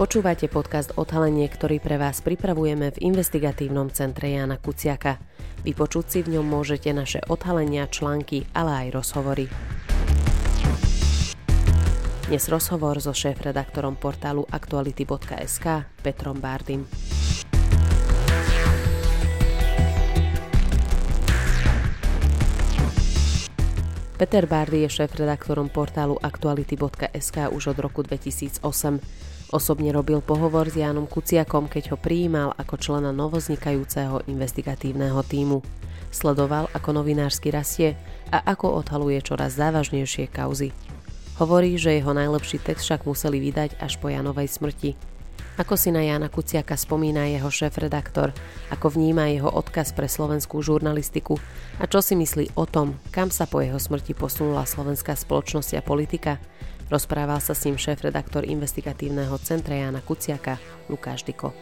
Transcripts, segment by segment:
Počúvate podcast Odhalenie, ktorý pre vás pripravujeme v investigatívnom centre Jana Kuciaka. Vypočuť si v ňom môžete naše odhalenia, články, ale aj rozhovory. Dnes rozhovor so šéf-redaktorom portálu aktuality.sk Petrom Bárdym. Peter Bárdy je šéf-redaktorom portálu aktuality.sk už od roku 2008. Osobne robil pohovor s Jánom Kuciakom, keď ho prijímal ako člena novoznikajúceho investigatívneho týmu. Sledoval, ako novinársky rastie a ako odhaluje čoraz závažnejšie kauzy. Hovorí, že jeho najlepší text však museli vydať až po Janovej smrti. Ako si na Jana Kuciaka spomína jeho šéf-redaktor, ako vníma jeho odkaz pre slovenskú žurnalistiku a čo si myslí o tom, kam sa po jeho smrti posunula slovenská spoločnosť a politika, rozprával sa s ním šéf-redaktor investigatívneho centra Jana Kuciaka Lukáš Diko.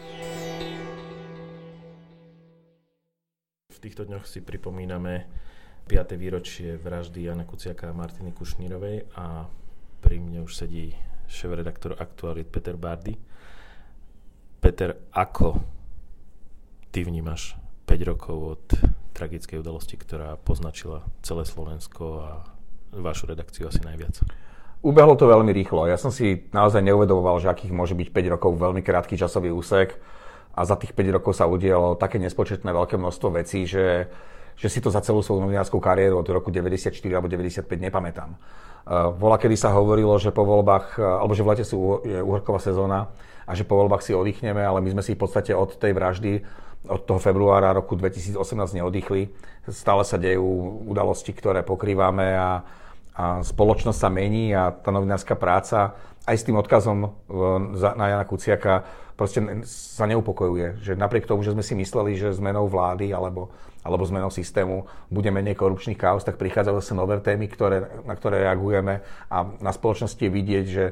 V týchto dňoch si pripomíname 5. výročie vraždy Jana Kuciaka a Martiny Kušnírovej a pri mne už sedí šéf-redaktor Aktualit Peter Bardy. Peter, ako ty vnímaš 5 rokov od tragickej udalosti, ktorá poznačila celé Slovensko a vašu redakciu asi najviac? Ubehlo to veľmi rýchlo. Ja som si naozaj neuvedomoval, že akých môže byť 5 rokov veľmi krátky časový úsek a za tých 5 rokov sa udialo také nespočetné veľké množstvo vecí, že, že si to za celú svoju novinárskú kariéru od roku 94 alebo 95 nepamätám. Vola, kedy sa hovorilo, že po voľbách, alebo že v lete sú, uhorková sezóna, a že po voľbách si oddychneme, ale my sme si v podstate od tej vraždy, od toho februára roku 2018 neoddychli. Stále sa dejú udalosti, ktoré pokrývame a, a spoločnosť sa mení a tá novinárska práca aj s tým odkazom na Jana Kuciaka proste sa neupokojuje. Že napriek tomu, že sme si mysleli, že zmenou vlády alebo, alebo zmenou systému bude menej korupčných kaos, tak prichádzajú zase nové témy, ktoré, na ktoré reagujeme a na spoločnosti je vidieť, že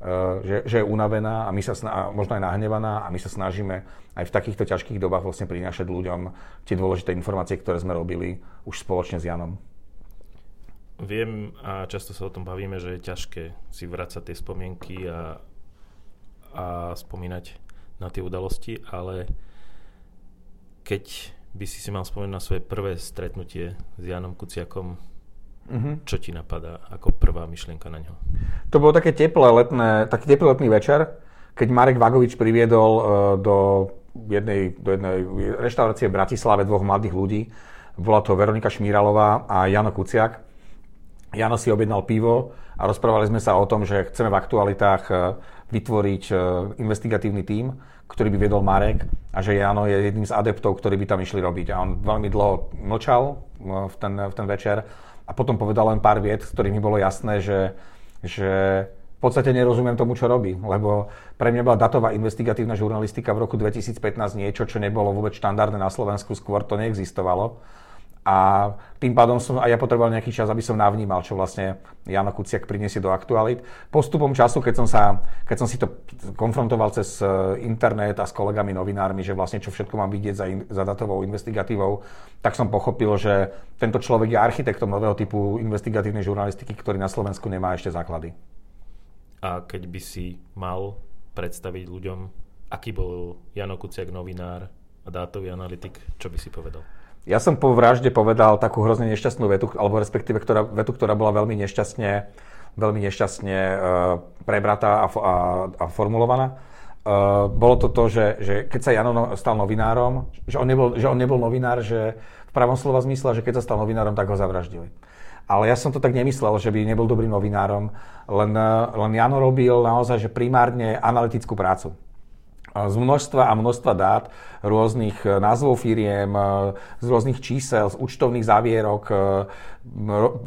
Eh, že, že je unavená a my sa sna- možno aj nahnevaná a my sa snažíme aj v takýchto ťažkých dobách vlastne prinášať ľuďom tie dôležité informácie, ktoré sme robili už spoločne s Janom. Viem a často sa o tom bavíme, že je ťažké si vrácať tie spomienky a, a spomínať na tie udalosti, ale keď by si si mal spomenúť na svoje prvé stretnutie s Janom Kuciakom, Uh-huh. Čo ti napadá ako prvá myšlienka na ňo? To bolo také teplé letné, taký teplý letný večer, keď Marek Vagovič priviedol uh, do jednej, do jednej reštaurácie v Bratislave dvoch mladých ľudí. Bola to Veronika Šmíralová a Jano Kuciak. Jano si objednal pivo a rozprávali sme sa o tom, že chceme v aktualitách uh, vytvoriť uh, investigatívny tím, ktorý by viedol Marek a že Jano je jedným z adeptov, ktorí by tam išli robiť. A on veľmi dlho mlčal v ten, v ten večer a potom povedal len pár viet, z ktorých mi bolo jasné, že, že v podstate nerozumiem tomu, čo robí, lebo pre mňa bola datová investigatívna žurnalistika v roku 2015 niečo, čo nebolo vôbec štandardné na Slovensku, skôr to neexistovalo. A tým pádom som aj ja potreboval nejaký čas, aby som navnímal, čo vlastne Jano Kuciak priniesie do aktualit. Postupom času, keď som, sa, keď som si to konfrontoval cez e, internet a s kolegami novinármi, že vlastne čo všetko mám vidieť za, in, za datovou investigatívou, tak som pochopil, že tento človek je architektom nového typu investigatívnej žurnalistiky, ktorý na Slovensku nemá ešte základy. A keď by si mal predstaviť ľuďom, aký bol Jano Kuciak novinár a dátový analytik, čo by si povedal? Ja som po vražde povedal takú hrozne nešťastnú vetu, alebo respektíve ktorá, vetu, ktorá bola veľmi nešťastne, veľmi nešťastne uh, prebratá a, a, a formulovaná. Uh, bolo to to, že, že keď sa Jano no, stal novinárom, že on, nebol, že on nebol novinár, že v pravom slova zmysle, že keď sa stal novinárom, tak ho zavraždili. Ale ja som to tak nemyslel, že by nebol dobrým novinárom, len, len Jano robil naozaj že primárne analytickú prácu z množstva a množstva dát rôznych e, názvov firiem, e, z rôznych čísel, z účtovných zavierok, e,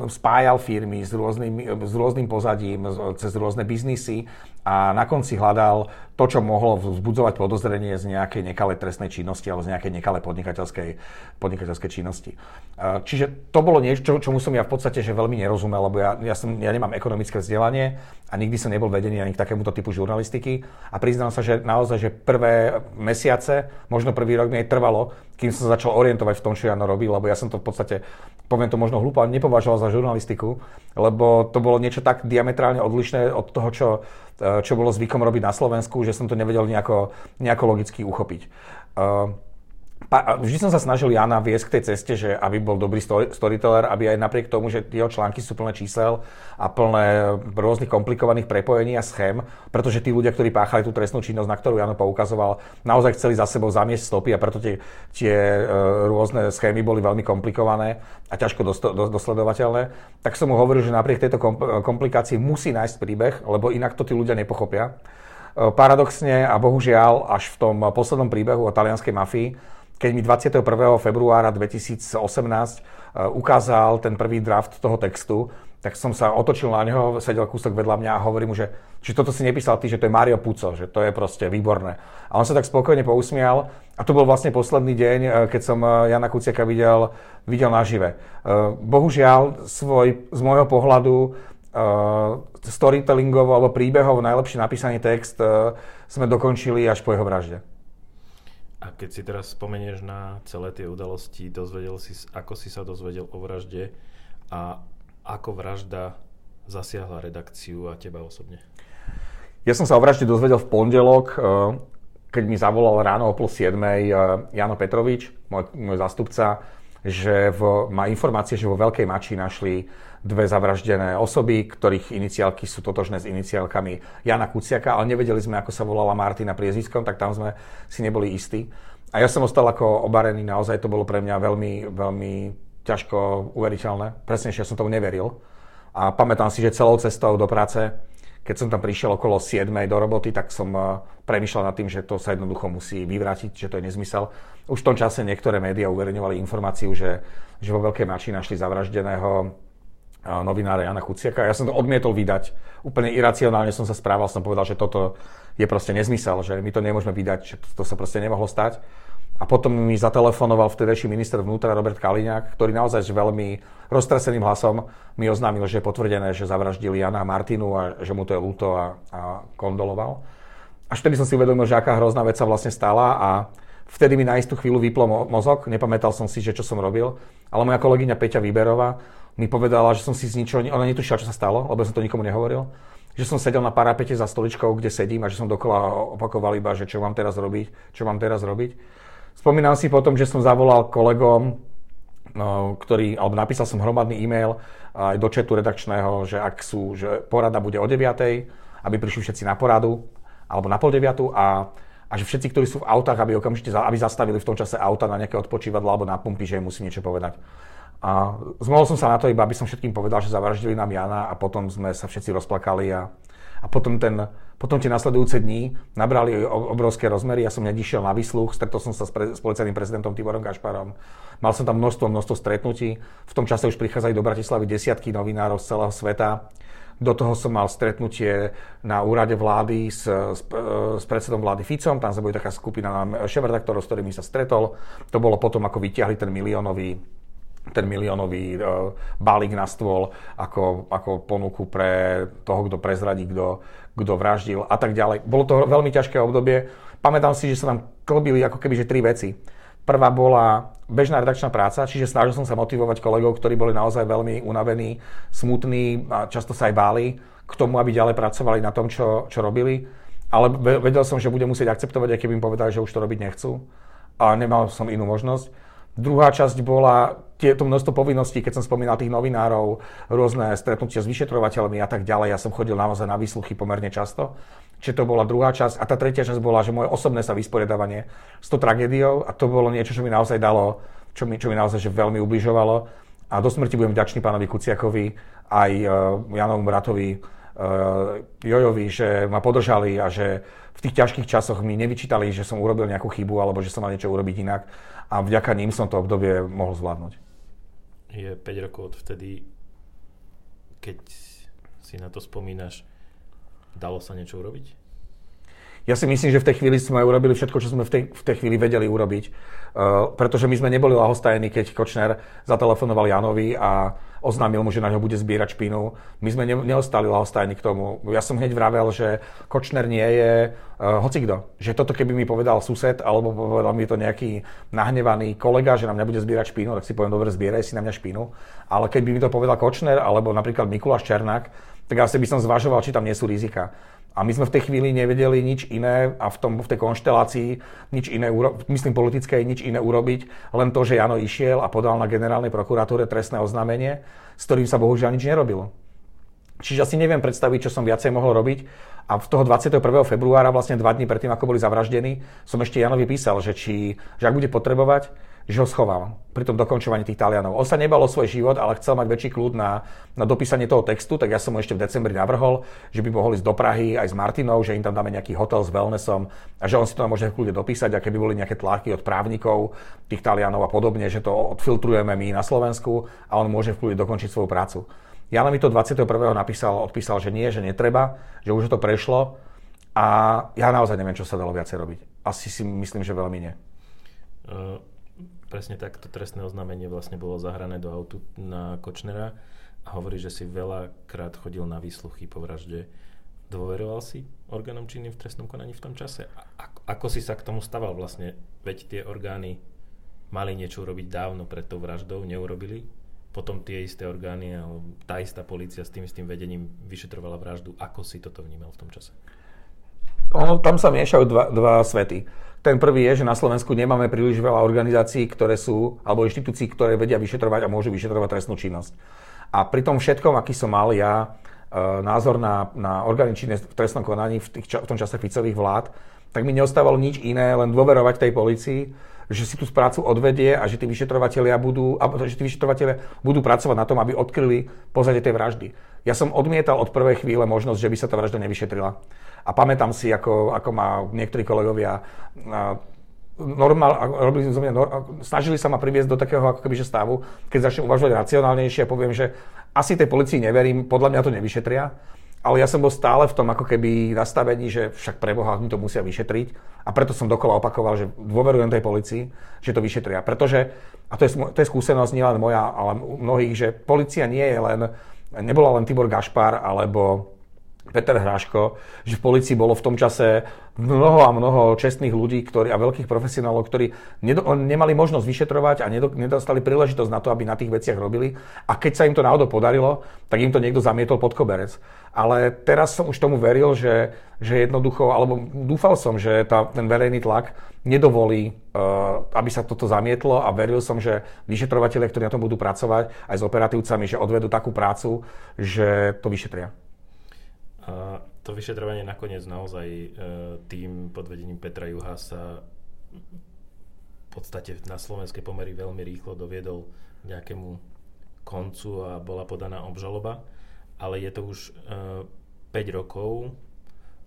spájal firmy s rôznym, s rôznym pozadím, cez rôzne biznisy a na konci hľadal to, čo mohlo vzbudzovať podozrenie z nejakej nekalej trestnej činnosti alebo z nejakej nekalej podnikateľskej, podnikateľskej činnosti. Čiže to bolo niečo, čomu som ja v podstate že veľmi nerozumel, lebo ja, ja, som, ja nemám ekonomické vzdelanie a nikdy som nebol vedený ani k takémuto typu žurnalistiky a priznám sa, že naozaj, že prvé mesiace, možno prvý rok mi aj trvalo, kým som sa začal orientovať v tom, čo Jano robil, lebo ja som to v podstate, poviem to možno hlúpo, ale nepovažoval za žurnalistiku, lebo to bolo niečo tak diametrálne odlišné od toho, čo, čo bolo zvykom robiť na Slovensku, že som to nevedel nejako, nejako logicky uchopiť. Uh, vždy som sa snažil Jana viesť k tej ceste, že aby bol dobrý storyteller, aby aj napriek tomu, že jeho články sú plné čísel a plné rôznych komplikovaných prepojení a schém, pretože tí ľudia, ktorí páchali tú trestnú činnosť, na ktorú Jano poukazoval, naozaj chceli za sebou zamiesť stopy a preto tie, tie e, rôzne schémy boli veľmi komplikované a ťažko dosledovateľné, tak som mu hovoril, že napriek tejto komplikácii musí nájsť príbeh, lebo inak to tí ľudia nepochopia. E, paradoxne a bohužiaľ až v tom poslednom príbehu o talianskej mafii keď mi 21. februára 2018 eh, ukázal ten prvý draft toho textu, tak som sa otočil na neho, sedel kúsok vedľa mňa a hovorím mu, že či toto si nepísal ty, že to je Mario Puco, že to je proste výborné. A on sa tak spokojne pousmial a to bol vlastne posledný deň, eh, keď som eh, Jana Kuciaka videl, videl nažive. Bohužiaľ, svoj, z môjho pohľadu storytellingovo alebo príbehov najlepšie napísaný text sme dokončili až po jeho vražde. A keď si teraz spomenieš na celé tie udalosti, dozvedel si, ako si sa dozvedel o vražde a ako vražda zasiahla redakciu a teba osobne? Ja som sa o vražde dozvedel v pondelok, eh, keď mi zavolal ráno o pol siedmej eh, Jano Petrovič, môj, môj zastupca, že v, má informácie, že vo Veľkej Mači našli dve zavraždené osoby, ktorých iniciálky sú totožné s iniciálkami Jana Kuciaka, ale nevedeli sme, ako sa volala Martina priezviskom, tak tam sme si neboli istí. A ja som ostal ako obarený, naozaj to bolo pre mňa veľmi, veľmi ťažko uveriteľné. Presnejšie som tomu neveril. A pamätám si, že celou cestou do práce, keď som tam prišiel okolo 7 do roboty, tak som eh, premyšľal nad tým, že to sa jednoducho musí vyvrátiť, že to je nezmysel. Už v tom čase niektoré médiá uverejňovali informáciu, že, že vo Veľkej Mači našli zavraždeného novinára Jana Kuciaka. Ja som to odmietol vydať. Úplne iracionálne som sa správal, som povedal, že toto je proste nezmysel, že my to nemôžeme vydať, že to, to sa proste nemohlo stať. A potom mi zatelefonoval vtedejší minister vnútra Robert Kaliňák, ktorý naozaj veľmi roztreseným hlasom mi oznámil, že je potvrdené, že zavraždili Jana a Martinu a že mu to je ľúto a, a kondoloval. Až vtedy som si uvedomil, že aká hrozná vec sa vlastne stala a vtedy mi na istú chvíľu vyplo mozog, nepamätal som si, že čo som robil, ale moja kolegyňa Peťa Výberová mi povedala, že som si z ničoho, ona netušila, čo sa stalo, lebo som to nikomu nehovoril, že som sedel na parapete za stoličkou, kde sedím a že som dokola opakoval iba, že čo mám teraz robiť, čo mám teraz robiť. Spomínam si potom, že som zavolal kolegom, no, ktorý, alebo napísal som hromadný e-mail aj do četu redakčného, že ak sú, že porada bude o 9, aby prišli všetci na poradu, alebo na pol 9 a, a že všetci, ktorí sú v autách, aby okamžite aby zastavili v tom čase auta na nejaké odpočívadlo alebo na pumpy, že im musím niečo povedať. A zmohol som sa na to iba, aby som všetkým povedal, že zavraždili nám Jana a potom sme sa všetci rozplakali a, a potom, ten, potom tie nasledujúce dní nabrali obrovské rozmery. Ja som nedišiel na výsluch, stretol som sa s, pre, s policajným prezidentom Tiborom Gašparom. Mal som tam množstvo, množstvo stretnutí. V tom čase už prichádzali do Bratislavy desiatky novinárov z celého sveta. Do toho som mal stretnutie na úrade vlády s, s, s predsedom vlády Ficom. Tam sa bude taká skupina šéf-redaktorov, s ktorými sa stretol. To bolo potom, ako vyťahli ten miliónový ten miliónový uh, balík na stôl ako, ako ponuku pre toho, kto prezradí, kto, kto vraždil a tak ďalej. Bolo to veľmi ťažké obdobie. Pamätám si, že sa nám klbili ako keby že tri veci. Prvá bola bežná redakčná práca, čiže snažil som sa motivovať kolegov, ktorí boli naozaj veľmi unavení, smutní a často sa aj báli k tomu, aby ďalej pracovali na tom, čo, čo robili. Ale vedel som, že budem musieť akceptovať, aj keby im povedali, že už to robiť nechcú. A nemal som inú možnosť. Druhá časť bola tieto množstvo povinností, keď som spomínal tých novinárov, rôzne stretnutia s vyšetrovateľmi a tak ďalej. Ja som chodil naozaj na výsluchy pomerne často. Čiže to bola druhá časť. A tá tretia časť bola, že moje osobné sa vysporiadavanie s tou tragédiou a to bolo niečo, čo mi naozaj dalo, čo mi, čo mi naozaj že veľmi ubližovalo. A do smrti budem vďačný pánovi Kuciakovi, aj uh, Janovu bratovi uh, Jojovi, že ma podržali a že v tých ťažkých časoch mi nevyčítali, že som urobil nejakú chybu alebo že som mal niečo urobiť inak a vďaka ním som to obdobie mohol zvládnuť. Je 5 rokov od vtedy, keď si na to spomínaš, dalo sa niečo urobiť? Ja si myslím, že v tej chvíli sme urobili všetko, čo sme v tej, v tej chvíli vedeli urobiť. Uh, pretože my sme neboli lahostajení, keď Kočner zatelefonoval Janovi a, oznámil mu, že na ňo bude zbierať špinu. My sme neostali lahostajní k tomu. Ja som hneď vravel, že Kočner nie je uh, hocikdo. Že toto keby mi povedal sused, alebo povedal mi to nejaký nahnevaný kolega, že na mňa bude zbierať špinu, tak si poviem, dobre, zbieraj si na mňa špinu. Ale keby mi to povedal Kočner, alebo napríklad Mikuláš Černák, tak asi by som zvažoval, či tam nie sú rizika. A my sme v tej chvíli nevedeli nič iné a v, tom, v tej konštelácii nič iné, myslím politické, nič iné urobiť, len to, že Jano išiel a podal na generálnej prokuratúre trestné oznámenie, s ktorým sa bohužiaľ nič nerobilo. Čiže asi neviem predstaviť, čo som viacej mohol robiť. A v toho 21. februára, vlastne dva dní predtým, ako boli zavraždení, som ešte Janovi písal, že, či, že ak bude potrebovať, že ho schoval pri tom dokončovaní tých Talianov. On sa nebal o svoj život, ale chcel mať väčší kľud na, na dopísanie toho textu, tak ja som mu ešte v decembri navrhol, že by mohli ísť do Prahy aj s Martinou, že im tam dáme nejaký hotel s wellnessom a že on si to môže v kľude dopísať a keby boli nejaké tlaky od právnikov tých Talianov a podobne, že to odfiltrujeme my na Slovensku a on môže v kľude dokončiť svoju prácu. Jana mi to 21. napísal, odpísal, že nie, že netreba, že už to prešlo a ja naozaj neviem, čo sa dalo viacej robiť. Asi si myslím, že veľmi nie. Uh presne takto trestné oznámenie vlastne bolo zahrané do autu na Kočnera a hovorí, že si veľakrát chodil na výsluchy po vražde. Dôveroval si orgánom činným v trestnom konaní v tom čase? A ako si sa k tomu staval vlastne? Veď tie orgány mali niečo urobiť dávno pred tou vraždou, neurobili. Potom tie isté orgány, alebo tá istá policia s tým istým vedením vyšetrovala vraždu. Ako si toto vnímal v tom čase? Ono, tam sa miešajú dva, dva svety. Ten prvý je, že na Slovensku nemáme príliš veľa organizácií, ktoré sú, alebo inštitúcií, ktoré vedia vyšetrovať a môžu vyšetrovať trestnú činnosť. A pri tom všetkom, aký som mal ja e, názor na, na orgány činné v trestnom konaní v, tých, v tom čase Ficových vlád, tak mi neostávalo nič iné, len dôverovať tej policii, že si tú prácu odvedie a že tí vyšetrovateľia budú, že tí vyšetrovateľia budú pracovať na tom, aby odkryli pozadie tej vraždy. Ja som odmietal od prvej chvíle možnosť, že by sa tá vražda nevyšetrila. A pamätám si, ako, ako ma niektorí kolegovia normál, robili zo mňa, snažili sa ma priviesť do takého ako kebyže stavu, keď začnem uvažovať racionálnejšie a poviem, že asi tej policii neverím, podľa mňa to nevyšetria, ale ja som bol stále v tom ako keby nastavení, že však preboha, oni to musia vyšetriť a preto som dokola opakoval, že dôverujem tej policii, že to vyšetria. Pretože, a to je, to je skúsenosť nielen moja, ale mnohých, že policia nie je len, nebola len Tibor Gašpar alebo Peter Hráško, že v policii bolo v tom čase mnoho a mnoho čestných ľudí ktorí, a veľkých profesionálov, ktorí nedo, nemali možnosť vyšetrovať a nedostali príležitosť na to, aby na tých veciach robili. A keď sa im to náhodou podarilo, tak im to niekto zamietol pod koberec. Ale teraz som už tomu veril, že, že jednoducho, alebo dúfal som, že tá, ten verejný tlak nedovolí, uh, aby sa toto zamietlo a veril som, že vyšetrovateľe, ktorí na tom budú pracovať, aj s operatívcami, že odvedú takú prácu, že to vyšetria. To vyšetrovanie nakoniec naozaj e, tým pod vedením Petra Juha sa v podstate na slovenské pomery veľmi rýchlo doviedol k nejakému koncu a bola podaná obžaloba, ale je to už 5 e, rokov.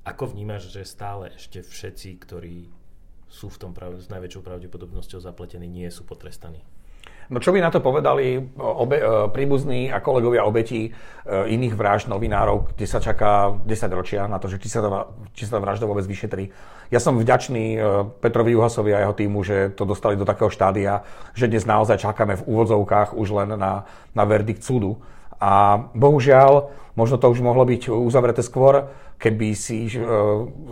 Ako vnímaš, že stále ešte všetci, ktorí sú v tom s najväčšou pravdepodobnosťou zapletení, nie sú potrestaní? No čo by na to povedali obe, e, príbuzní a kolegovia obetí e, iných vražd novinárov, kde sa čaká 10 ročia na to, že či sa, tá, či sa tá vražda vôbec vyšetrí. Ja som vďačný e, Petrovi Juhasovi a jeho týmu, že to dostali do takého štádia, že dnes naozaj čakáme v úvodzovkách už len na, na verdikt súdu. A bohužiaľ, možno to už mohlo byť uzavreté skôr, keby si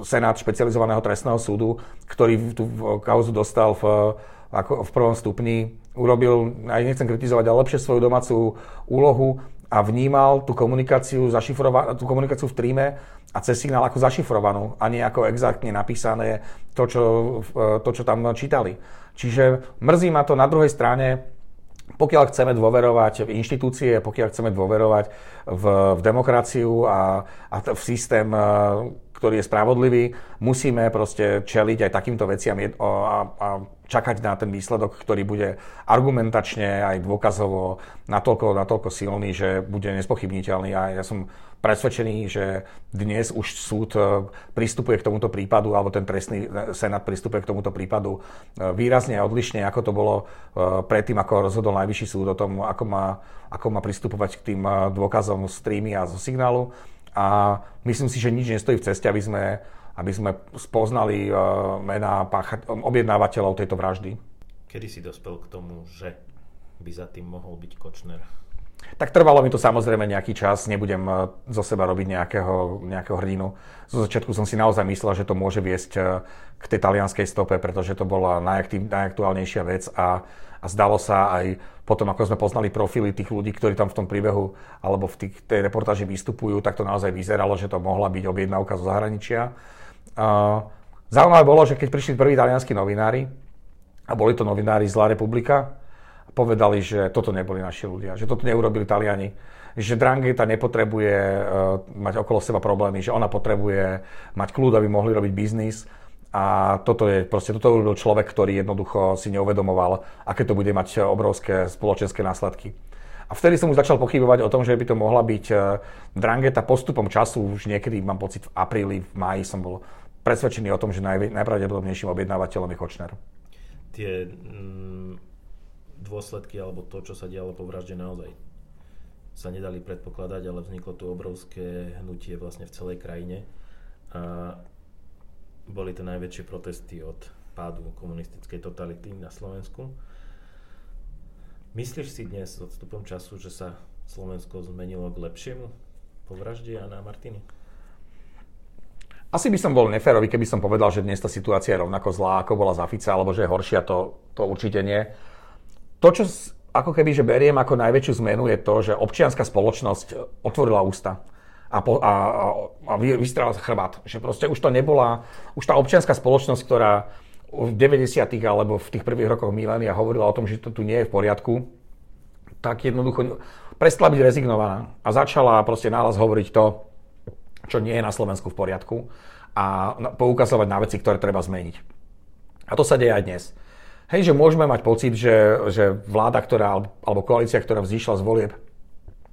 Senát špecializovaného trestného súdu, ktorý tú kauzu dostal v, ako v prvom stupni, urobil, aj nechcem kritizovať, ale lepšie svoju domácu úlohu a vnímal tú komunikáciu, tú komunikáciu v tríme a cez signál ako zašifrovanú a nie ako exaktne napísané to, čo, to, čo tam čítali. Čiže mrzí ma to na druhej strane, pokiaľ chceme dôverovať v inštitúcie, pokiaľ chceme dôverovať v, v demokraciu a, a v systém, ktorý je spravodlivý, musíme proste čeliť aj takýmto veciam a, a čakať na ten výsledok, ktorý bude argumentačne aj dôkazovo natoľko, natoľko silný, že bude nespochybniteľný. A ja som presvedčený, že dnes už súd e, pristupuje k tomuto prípadu, alebo ten trestný e, senát pristupuje k tomuto prípadu e, výrazne odlišne, ako to bolo predtým, ako rozhodol Najvyšší súd o tom, ako má, ako má pristupovať k tým dôkazom z streamy a zo signálu. A myslím si, že nič nestojí v ceste, aby sme aby sme spoznali uh, mená pácha- objednávateľov tejto vraždy. Kedy si dospel k tomu, že by za tým mohol byť Kočner? Tak trvalo mi to samozrejme nejaký čas, nebudem e, zo seba robiť nejakého, nejakého hrdinu. Zo začiatku som si naozaj myslel, že to môže viesť e, k tej talianskej stope, pretože to bola najaktiv, najaktuálnejšia vec a, a zdalo sa aj potom, ako sme poznali profily tých ľudí, ktorí tam v tom príbehu alebo v tých, tej reportáži vystupujú, tak to naozaj vyzeralo, že to mohla byť objednávka zo zahraničia. Uh, zaujímavé bolo, že keď prišli prví talianskí novinári, a boli to novinári z La Republika, povedali, že toto neboli naši ľudia, že toto neurobili Taliani, že Drangheta nepotrebuje uh, mať okolo seba problémy, že ona potrebuje mať kľud, aby mohli robiť biznis. A toto je proste, toto urobil človek, ktorý jednoducho si neuvedomoval, aké to bude mať obrovské spoločenské následky. A vtedy som už začal pochybovať o tom, že by to mohla byť uh, Drangheta postupom času, už niekedy, mám pocit, v apríli, v máji som bol presvedčený o tom, že naj, najpravdepodobnejším objednávateľom je Kočner. Tie mm dôsledky alebo to, čo sa dialo po vražde naozaj sa nedali predpokladať, ale vzniklo tu obrovské hnutie vlastne v celej krajine a boli to najväčšie protesty od pádu komunistickej totality na Slovensku. Myslíš si dnes s odstupom času, že sa Slovensko zmenilo k lepšiemu po vražde Jana Martiny? Asi by som bol neférový, keby som povedal, že dnes tá situácia je rovnako zlá, ako bola za Fica, alebo že je horšia, to, to určite nie to, čo ako keby, že beriem ako najväčšiu zmenu je to, že občianská spoločnosť otvorila ústa a, po, a, a, vystrala chrbát. Že proste už to nebola, už tá občianská spoločnosť, ktorá v 90. alebo v tých prvých rokoch milénia hovorila o tom, že to tu nie je v poriadku, tak jednoducho prestala byť rezignovaná a začala proste nálas hovoriť to, čo nie je na Slovensku v poriadku a poukazovať na veci, ktoré treba zmeniť. A to sa deje aj dnes. Hej, že môžeme mať pocit, že, že vláda, ktorá, alebo koalícia, ktorá vzýšla z volieb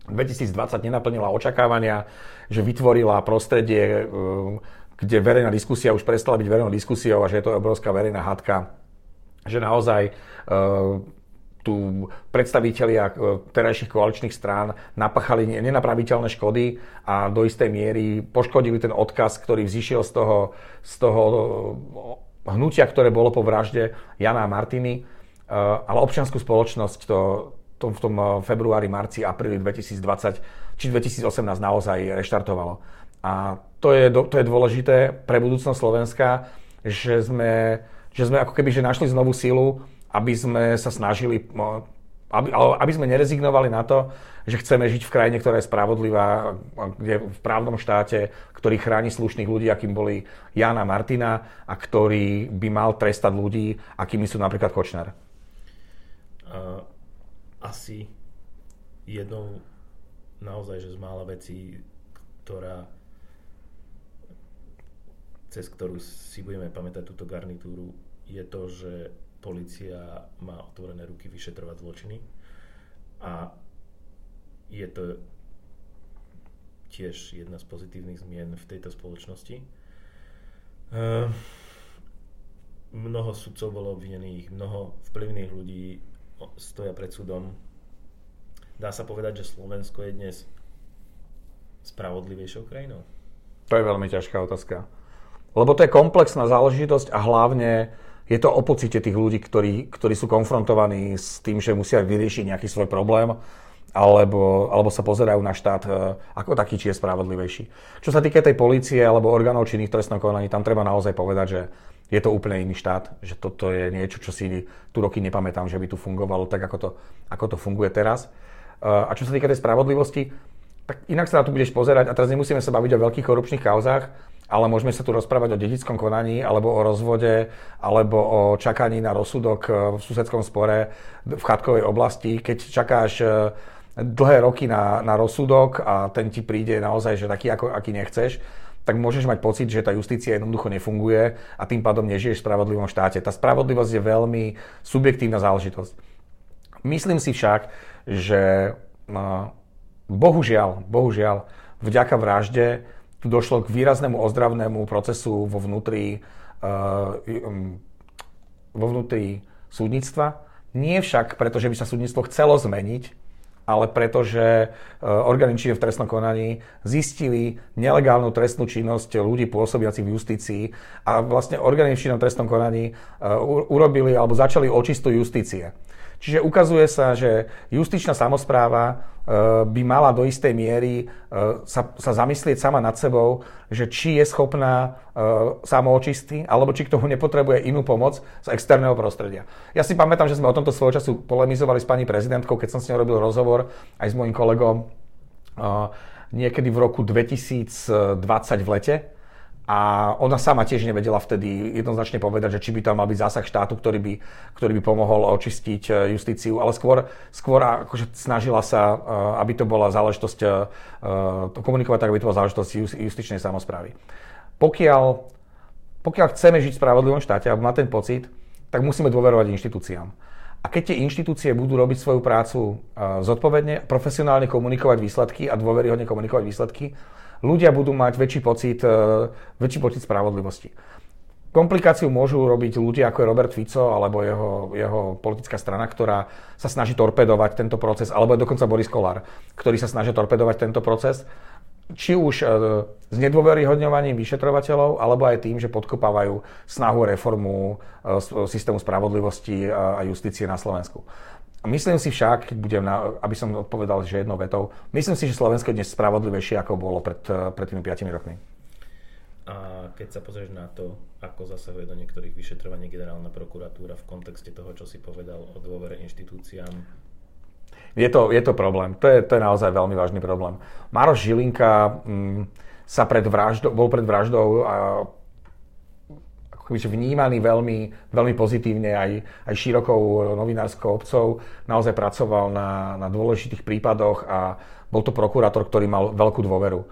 2020 nenaplnila očakávania, že vytvorila prostredie, um, kde verejná diskusia už prestala byť verejnou diskusiou a že je to obrovská verejná hádka, že naozaj uh, tu predstavitelia uh, terajších koaličných strán napachali nenapraviteľné škody a do istej miery poškodili ten odkaz, ktorý vzýšiel z toho, z toho hnutia, ktoré bolo po vražde Jana a Martiny, ale občianskú spoločnosť to, to v tom eh, februári, marci, apríli 2020 či 2018 naozaj reštartovalo. A to je, to je dôležité pre budúcnosť Slovenska, že sme, že sme ako keby že našli znovu sílu, aby sme sa snažili aby, aby sme nerezignovali na to, že chceme žiť v krajine, ktorá je spravodlivá, kde v právnom štáte, ktorý chráni slušných ľudí, akým boli Jana Martina a ktorý by mal trestať ľudí, akými sú napríklad Kočner. Uh, asi jednou naozaj, že z mála vecí, ktorá cez ktorú si budeme pamätať túto garnitúru, je to, že policia má otvorené ruky vyšetrovať zločiny a je to tiež jedna z pozitívnych zmien v tejto spoločnosti. Uh, mnoho sudcov bolo obvinených, mnoho vplyvných ľudí stoja pred súdom. Dá sa povedať, že Slovensko je dnes spravodlivejšou krajinou? To je veľmi ťažká otázka. Lebo to je komplexná záležitosť a hlavne je to o pocite tých ľudí, ktorí, ktorí sú konfrontovaní s tým, že musia vyriešiť nejaký svoj problém, alebo, alebo sa pozerajú na štát e, ako taký, či je spravodlivejší. Čo sa týka tej policie alebo orgánov činných trestnom konaní, tam treba naozaj povedať, že je to úplne iný štát, že toto je niečo, čo si tu roky nepamätám, že by tu fungovalo tak, ako to, ako to funguje teraz. E, a čo sa týka tej spravodlivosti, tak inak sa na to budeš pozerať a teraz nemusíme sa baviť o veľkých korupčných kauzách, ale môžeme sa tu rozprávať o dedickom konaní, alebo o rozvode, alebo o čakaní na rozsudok e, v susedskom spore v chatkovej oblasti. Keď čakáš e, dlhé roky na, na rozsudok a ten ti príde naozaj, že taký, ako, aký nechceš, tak môžeš mať pocit, že tá justícia jednoducho nefunguje a tým pádom nežiješ v spravodlivom štáte. Tá spravodlivosť je veľmi subjektívna záležitosť. Myslím si však, že no, bohužiaľ, bohužiaľ, vďaka vražde tu došlo k výraznému ozdravnému procesu vo vnútri, uh, vo vnútri súdnictva. Nie však preto, že by sa súdnictvo chcelo zmeniť, ale preto, že uh, orgány v trestnom konaní zistili nelegálnu trestnú činnosť ľudí pôsobiacich v justícii a vlastne orgány činné v trestnom konaní uh, urobili alebo začali očistu justície. Čiže ukazuje sa, že justičná samozpráva e, by mala do istej miery e, sa, sa zamyslieť sama nad sebou, že či je schopná samoočisty, alebo či k tomu nepotrebuje inú pomoc z externého prostredia. Ja si pamätám, že sme o tomto svojho času polemizovali s pani prezidentkou, keď som s ňou robil rozhovor aj s mojim kolegom niekedy v roku 2020 v lete a ona sama tiež nevedela vtedy jednoznačne povedať, že či by tam mal byť zásah štátu, ktorý by, ktorý by pomohol očistiť e, justíciu, ale skôr, skôr akože snažila sa, e, aby to bola záležitosť, e, komunikovať tak, aby to bola záležitosť justičnej samozprávy. Pokiaľ, pokiaľ chceme žiť v spravodlivom štáte, alebo má ten pocit, tak musíme dôverovať inštitúciám. A keď tie inštitúcie budú robiť svoju prácu zodpovedne, profesionálne komunikovať výsledky a dôveryhodne komunikovať výsledky, ľudia budú mať väčší pocit, e, väčší pocit spravodlivosti. Komplikáciu môžu robiť ľudia ako je Robert Fico alebo jeho, jeho politická strana, ktorá sa snaží torpedovať tento proces, alebo dokonca Boris Kolár, ktorý sa snaží torpedovať tento proces, či už e, s nedôveryhodňovaním vyšetrovateľov, alebo aj tým, že podkopávajú snahu reformu e, systému spravodlivosti a justície na Slovensku. Myslím si však, keď budem na, aby som odpovedal, že jednou vetou, myslím si, že Slovensko je dnes spravodlivejšie, ako bolo pred, pred tými 5 rokmi. A keď sa pozrieš na to, ako zasahuje do niektorých vyšetrovaní generálna prokuratúra v kontexte toho, čo si povedal o dôvere inštitúciám, je to, je to problém. To je, to je naozaj veľmi vážny problém. Maroš Žilinka mm, sa pred vraždou, bol pred vraždou a vnímaný veľmi, veľmi pozitívne aj, aj širokou novinárskou obcov. Naozaj pracoval na, na dôležitých prípadoch a bol to prokurátor, ktorý mal veľkú dôveru. E,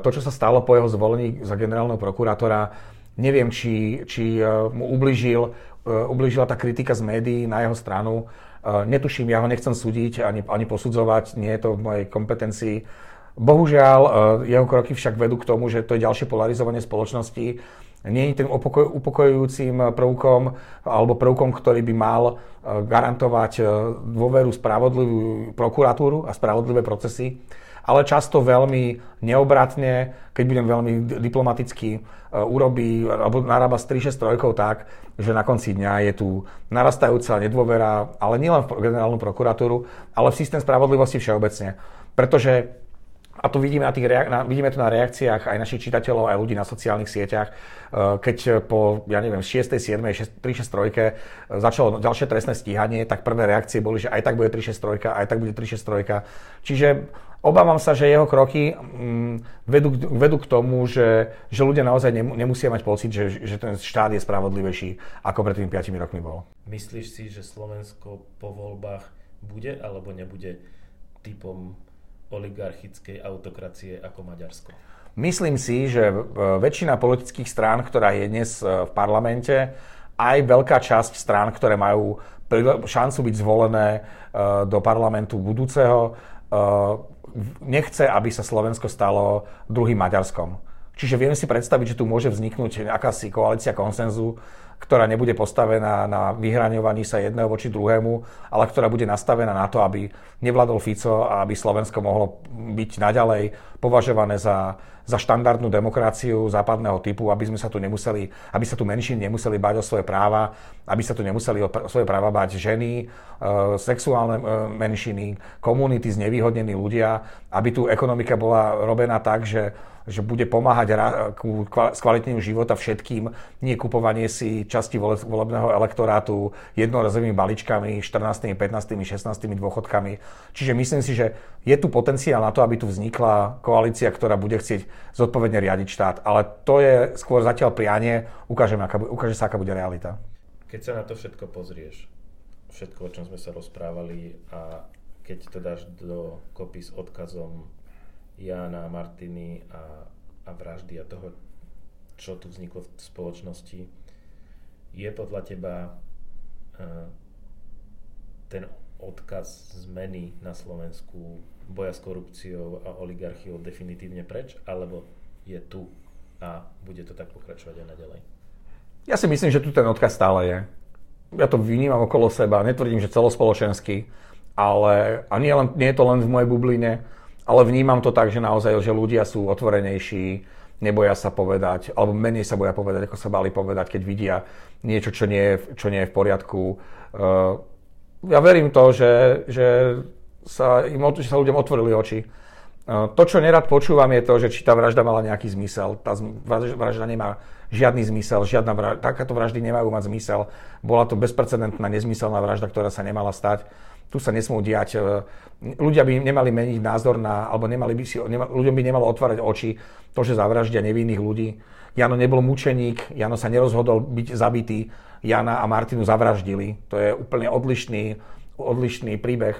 to, čo sa stalo po jeho zvolení za generálneho prokurátora, neviem, či, či e, mu ubližil, e, ubližila tá kritika z médií na jeho stranu. Netuším, ja ho nechcem súdiť ani, ani posudzovať, nie je to v mojej kompetencii. Bohužiaľ, jeho kroky však vedú k tomu, že to je ďalšie polarizovanie spoločnosti nie je tým upokojujúcim prvkom alebo prvkom, ktorý by mal garantovať dôveru spravodlivú prokuratúru a spravodlivé procesy, ale často veľmi neobratne, keď budem veľmi diplomaticky, e, urobí alebo narába s 3-6 tak, že na konci dňa je tu narastajúca nedôvera, ale nielen v generálnu prokuratúru, ale v systém spravodlivosti všeobecne. Pretože a to vidíme, na tých reak- na, vidíme to na reakciách aj našich čitateľov, aj ľudí na sociálnych sieťach, e, keď po, ja neviem, 6., 7., 6, 3, 6, 3 začalo ďalšie trestné stíhanie, tak prvé reakcie boli, že aj tak bude 3, 6, 3, aj tak bude 3, 6, 3. Čiže obávam sa, že jeho kroky mm, vedú, vedú k tomu, že, že ľudia naozaj nemusia mať pocit, že, že ten štát je spravodlivejší, ako pred tými 5 rokmi bol. Myslíš si, že Slovensko po voľbách bude alebo nebude typom oligarchickej autokracie ako Maďarsko? Myslím si, že väčšina politických strán, ktorá je dnes e, v parlamente, aj veľká časť strán, ktoré majú šancu byť zvolené e, do parlamentu budúceho, e, nechce, aby sa Slovensko stalo druhým Maďarskom. Čiže viem si predstaviť, že tu môže vzniknúť akási koalícia konsenzu, ktorá nebude postavená na vyhraňovaní sa jedného voči druhému, ale ktorá bude nastavená na to, aby nevládol Fico a aby Slovensko mohlo byť naďalej považované za, za štandardnú demokraciu západného typu, aby sme sa tu nemuseli, aby sa tu menšiny nemuseli báť o svoje práva, aby sa tu nemuseli o svoje práva báť ženy, e, sexuálne e, menšiny, komunity, znevýhodnení ľudia, aby tu ekonomika bola robená tak, že že bude pomáhať ku skvalitneniu života všetkým, nie kupovanie si časti volebného elektorátu jednorazovými balíčkami, 14., 15., 16. dôchodkami. Čiže myslím si, že je tu potenciál na to, aby tu vznikla koalícia, ktorá bude chcieť zodpovedne riadiť štát. Ale to je skôr zatiaľ prianie, ukážeme, aká, ukáže sa, aká bude realita. Keď sa na to všetko pozrieš, všetko, o čom sme sa rozprávali a keď to dáš do kopy s odkazom Jana, Martiny a, a vraždy a toho, čo tu vzniklo v spoločnosti, je podľa teba uh, ten odkaz zmeny na Slovensku, boja s korupciou a oligarchiou definitívne preč, alebo je tu a bude to tak pokračovať aj naďalej? Ja si myslím, že tu ten odkaz stále je. Ja to vnímam okolo seba, netvrdím, že celospoločensky, ale a nie, len, nie je to len v mojej bubline, ale vnímam to tak, že naozaj, že ľudia sú otvorenejší, neboja sa povedať, alebo menej sa boja povedať, ako sa bali povedať, keď vidia niečo, čo nie je, čo nie je v poriadku. Uh, ja verím to, že, že, sa, im, že sa ľuďom otvorili oči. To, čo nerad počúvam, je to, že či tá vražda mala nejaký zmysel. Tá vražda nemá žiadny zmysel, žiadna vražda, takáto vraždy nemajú mať zmysel. Bola to bezprecedentná, nezmyselná vražda, ktorá sa nemala stať. Tu sa nesmú diať. E, ľudia by nemali meniť názor na, alebo nemali by si, nema, ľuďom by nemalo otvárať oči to, že zavraždia nevinných ľudí. Jano nebol mučeník, Jano sa nerozhodol byť zabitý, Jana a Martinu zavraždili. To je úplne odlišný, odlišný príbeh.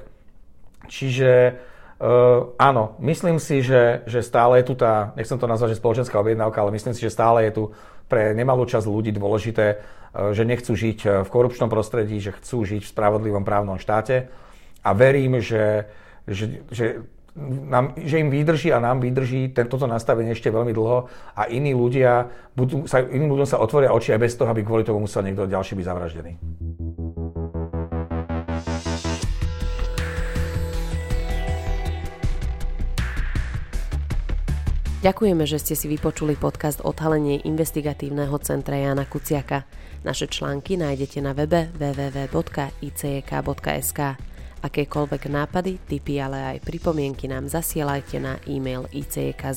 Čiže Uh, áno, myslím si, že, že stále je tu tá, nechcem to nazvať, že spoločenská objednávka, ale myslím si, že stále je tu pre nemalú časť ľudí dôležité, že nechcú žiť e, v korupčnom prostredí, že chcú žiť v spravodlivom právnom štáte a verím, že, že, že, nám, že im vydrží a nám vydrží tento nastavenie ešte veľmi dlho a iní ľudia budú, sa, iným ľuďom sa otvoria oči aj bez toho, aby kvôli tomu musel niekto ďalší byť zavraždený. Ďakujeme, že ste si vypočuli podcast Odhalenie investigatívneho centra Jana Kuciaka. Naše články nájdete na webe www.icek.sk. Akékoľvek nápady, tipy, ale aj pripomienky nám zasielajte na e-mail icek.icek.sk.